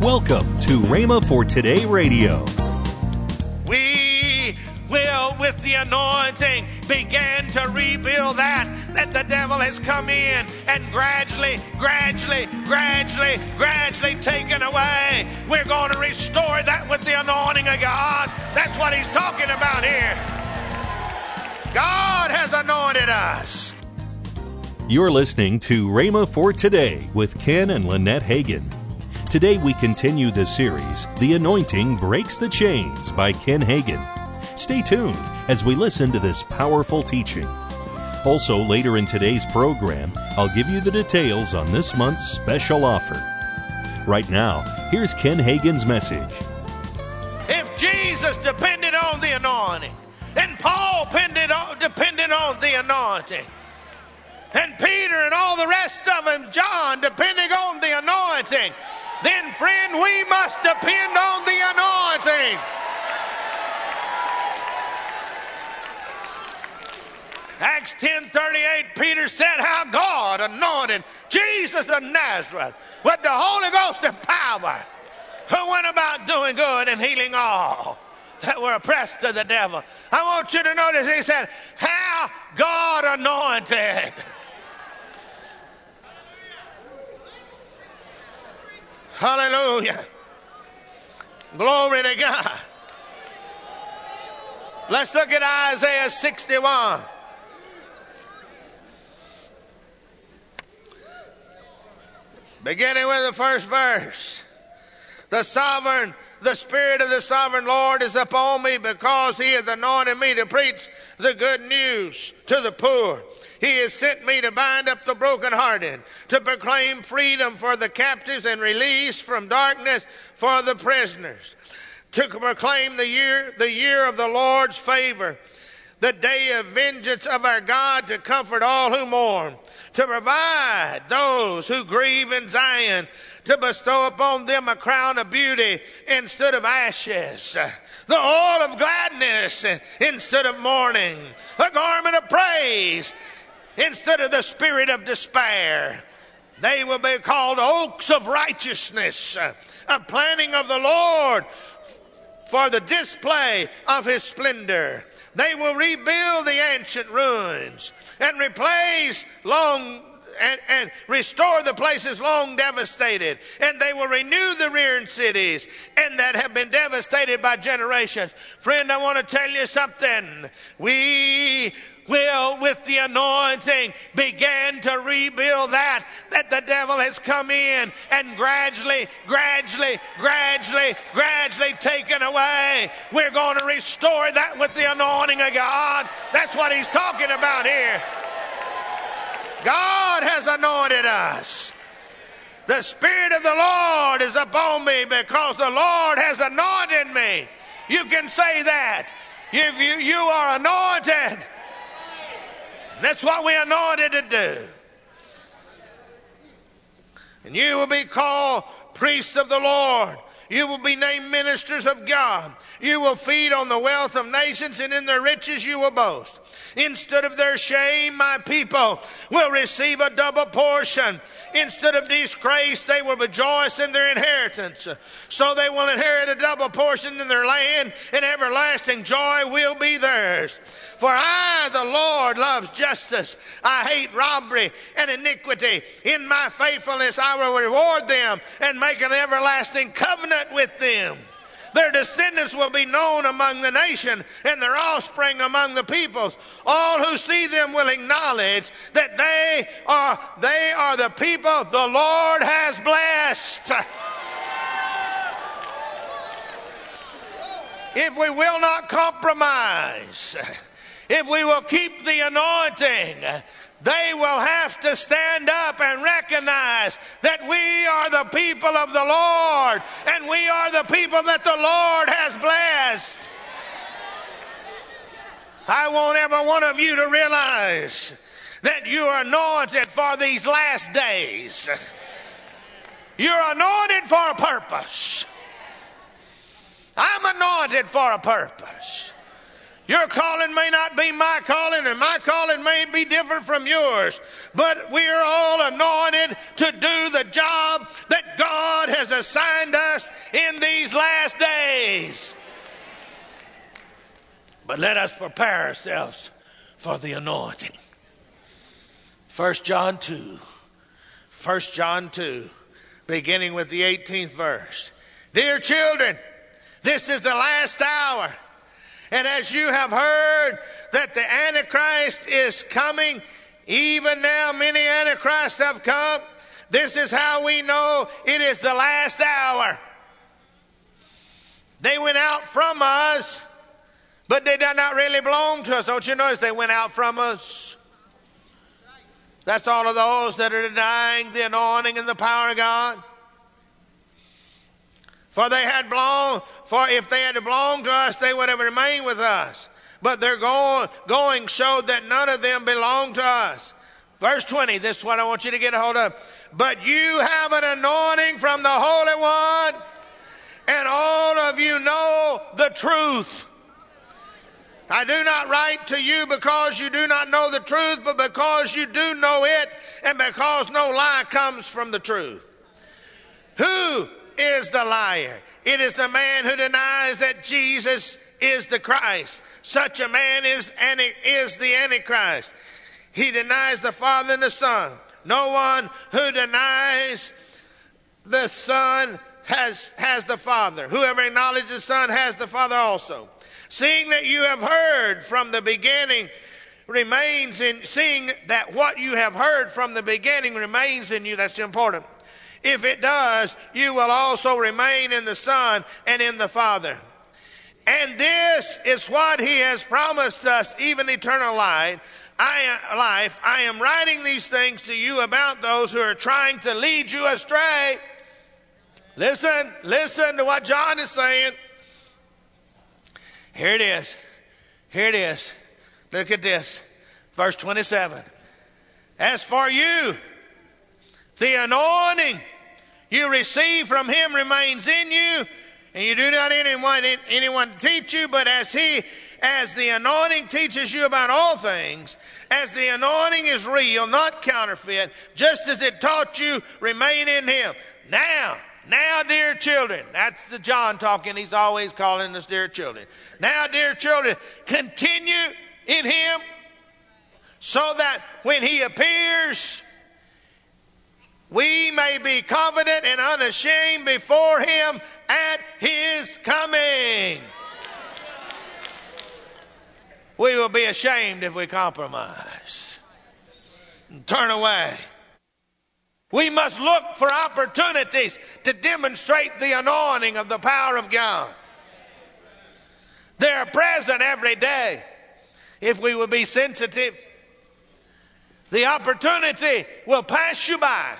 Welcome to Rhema for Today Radio. We will, with the anointing, begin to rebuild that that the devil has come in and gradually, gradually, gradually, gradually taken away. We're going to restore that with the anointing of God. That's what he's talking about here. God has anointed us. You're listening to Rhema for Today with Ken and Lynette Hagin. Today we continue the series, The Anointing Breaks the Chains by Ken Hagin. Stay tuned as we listen to this powerful teaching. Also, later in today's program, I'll give you the details on this month's special offer. Right now, here's Ken Hagin's message. If Jesus depended on the anointing, and Paul depended on, depended on the anointing, and Peter and all the rest of them, John, depending on the anointing, then, friend, we must depend on the anointing. Acts 10:38, Peter said how God anointed Jesus of Nazareth with the Holy Ghost and power, who went about doing good and healing all that were oppressed of the devil. I want you to notice he said, How God anointed. Hallelujah. Glory to God. Let's look at Isaiah 61. Beginning with the first verse. The sovereign, the Spirit of the sovereign Lord is upon me because he has anointed me to preach the good news to the poor. He has sent me to bind up the brokenhearted, to proclaim freedom for the captives and release from darkness for the prisoners, to proclaim the year, the year of the Lord's favor, the day of vengeance of our God to comfort all who mourn, to provide those who grieve in Zion, to bestow upon them a crown of beauty instead of ashes, the oil of gladness instead of mourning, a garment of praise instead of the spirit of despair. They will be called oaks of righteousness, a planting of the Lord for the display of his splendor. They will rebuild the ancient ruins and replace long and, and, restore the places long devastated. And they will renew the ruined cities and that have been devastated by generations. Friend, I want to tell you something. We will, with the anointing, begin to rebuild that that the devil has come in and gradually, gradually, gradually, gradually taken away. We're going to restore that with the anointing of God. That's what he's talking about here. Has anointed us. The Spirit of the Lord is upon me because the Lord has anointed me. You can say that. If you, you are anointed, that's what we are anointed to do. And you will be called priests of the Lord. You will be named ministers of God. You will feed on the wealth of nations, and in their riches you will boast. Instead of their shame, my people will receive a double portion. Instead of disgrace, they will rejoice in their inheritance. So they will inherit a double portion in their land, and everlasting joy will be theirs. For I, the Lord, loves justice. I hate robbery and iniquity. In my faithfulness, I will reward them and make an everlasting covenant with them. Their descendants will be known among the nation and their offspring among the peoples. All who see them will acknowledge that they are, they are the people the Lord has blessed. If we will not compromise, if we will keep the anointing, they will have to stand up and recognize that we are the people of the Lord and we are the people that the Lord has blessed. I want every one of you to realize that you are anointed for these last days. You're anointed for a purpose. I'm anointed for a purpose. Your calling may not be my calling, and my calling may be different from yours, but we are all anointed to do the job that God has assigned us in these last days. But let us prepare ourselves for the anointing. 1 John 2. 1 John 2, beginning with the 18th verse. Dear children, this is the last hour. And as you have heard that the Antichrist is coming, even now many Antichrists have come. This is how we know it is the last hour. They went out from us, but they did not really belong to us. Don't you notice they went out from us? That's all of those that are denying the anointing and the power of God. For they had belonged, for if they had belonged to us, they would have remained with us. But their going, going showed that none of them belonged to us. Verse 20, this is what I want you to get a hold of. But you have an anointing from the Holy One, and all of you know the truth. I do not write to you because you do not know the truth, but because you do know it, and because no lie comes from the truth. Who is the liar. It is the man who denies that Jesus is the Christ. Such a man is, is the Antichrist. He denies the Father and the Son. No one who denies the Son has, has the Father. Whoever acknowledges the Son has the Father also. Seeing that you have heard from the beginning remains in, seeing that what you have heard from the beginning remains in you, that's important. If it does, you will also remain in the Son and in the Father. And this is what He has promised us, even eternal life. I, life. I am writing these things to you about those who are trying to lead you astray. Listen, listen to what John is saying. Here it is. Here it is. Look at this. Verse 27. As for you, the anointing you receive from him remains in you, and you do not anyone anyone teach you, but as he as the anointing teaches you about all things, as the anointing is real, not counterfeit, just as it taught you, remain in him. Now, now, dear children, that's the John talking. He's always calling us dear children. Now, dear children, continue in him so that when he appears, may be confident and unashamed before him at his coming. We will be ashamed if we compromise and turn away. We must look for opportunities to demonstrate the anointing of the power of God. They're present every day if we will be sensitive. The opportunity will pass you by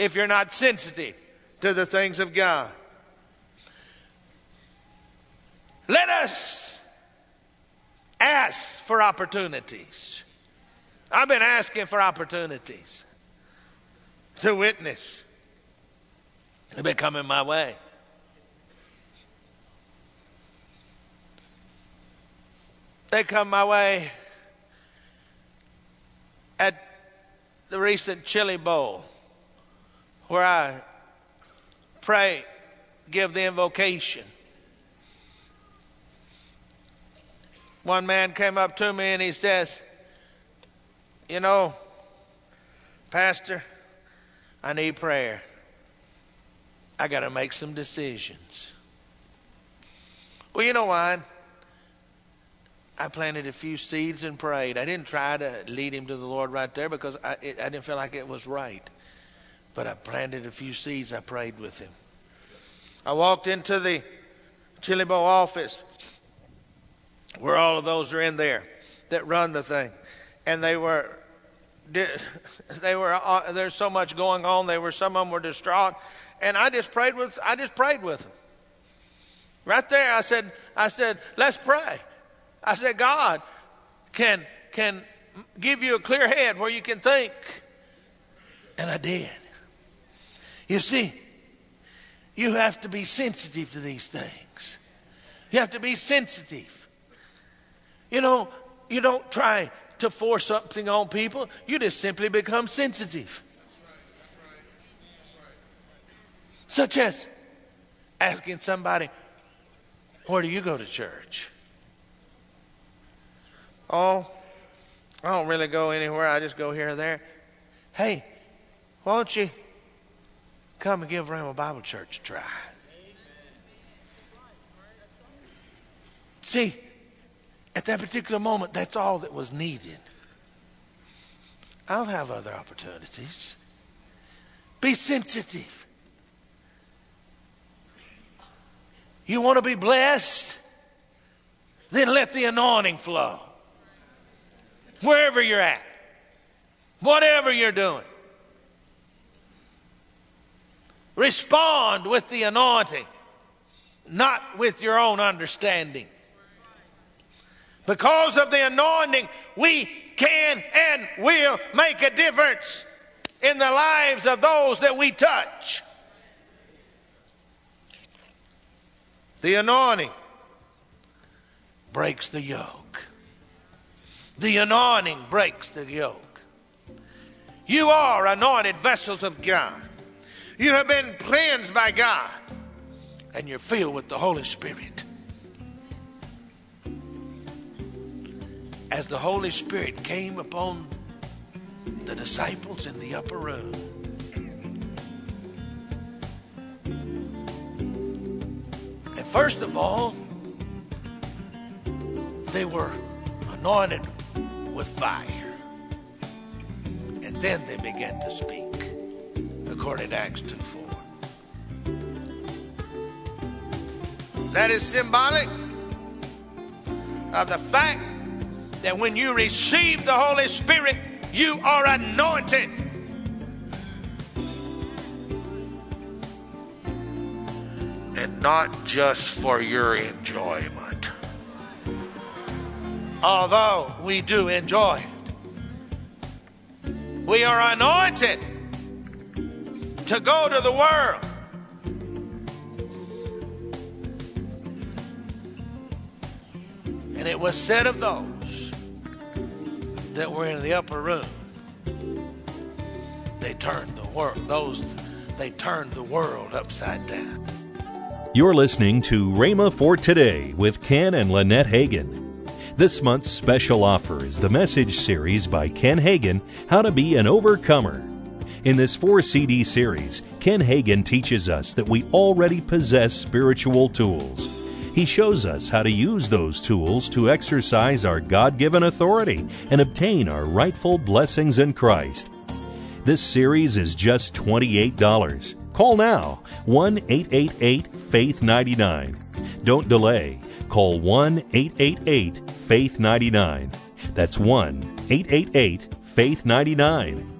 if you're not sensitive to the things of God. Let us ask for opportunities. I've been asking for opportunities to witness. They've been coming my way. They come my way at the recent Chili Bowl where I pray, give the invocation. One man came up to me and he says, You know, Pastor, I need prayer. I got to make some decisions. Well, you know what? I planted a few seeds and prayed. I didn't try to lead him to the Lord right there because I, it, I didn't feel like it was right. But I planted a few seeds. I prayed with him. I walked into the Chili Bowl office where all of those are in there that run the thing. And they were they were uh, there's so much going on they were some of them were distraught and i just prayed with i just prayed with them right there i said i said let's pray i said god can can give you a clear head where you can think and i did you see you have to be sensitive to these things you have to be sensitive You know, you don't try to force something on people, you just simply become sensitive. Such as asking somebody, Where do you go to church? Oh, I don't really go anywhere. I just go here and there. Hey, why don't you come and give Rhema Bible Church a try? See, at that particular moment, that's all that was needed. I'll have other opportunities. Be sensitive. You want to be blessed? Then let the anointing flow. Wherever you're at, whatever you're doing, respond with the anointing, not with your own understanding. Because of the anointing, we can and will make a difference in the lives of those that we touch. The anointing breaks the yoke. The anointing breaks the yoke. You are anointed vessels of God. You have been cleansed by God, and you're filled with the Holy Spirit. as the Holy Spirit came upon the disciples in the upper room. And first of all, they were anointed with fire. And then they began to speak, to Acts 2 4. That is symbolic of the fact that when you receive the Holy Spirit, you are anointed. And not just for your enjoyment. Although we do enjoy it, we are anointed to go to the world. And it was said of those that were in the upper room, they turned the world, those, they turned the world upside down. You're listening to Rhema for Today with Ken and Lynette Hagin. This month's special offer is the message series by Ken Hagin, How to Be an Overcomer. In this four CD series, Ken Hagin teaches us that we already possess spiritual tools he shows us how to use those tools to exercise our God given authority and obtain our rightful blessings in Christ. This series is just $28. Call now 1 888 Faith 99. Don't delay. Call 1 888 Faith 99. That's 1 888 Faith 99.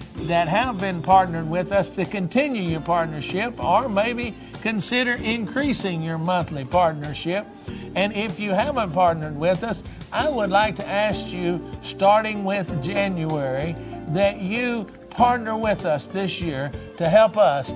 that have been partnered with us to continue your partnership or maybe consider increasing your monthly partnership. And if you haven't partnered with us, I would like to ask you, starting with January, that you partner with us this year to help us.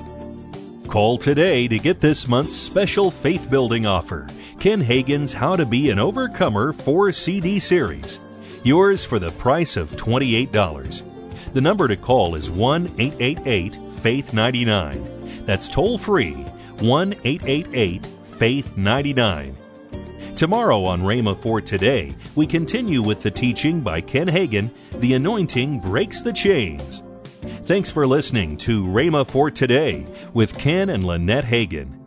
Call today to get this month's special faith building offer Ken Hagin's How to Be an Overcomer 4 CD series. Yours for the price of $28. The number to call is 1 888 Faith 99. That's toll free 1 888 Faith 99. Tomorrow on Rhema for Today, we continue with the teaching by Ken Hagin The Anointing Breaks the Chains. Thanks for listening to Rhema for Today with Ken and Lynette Hagin.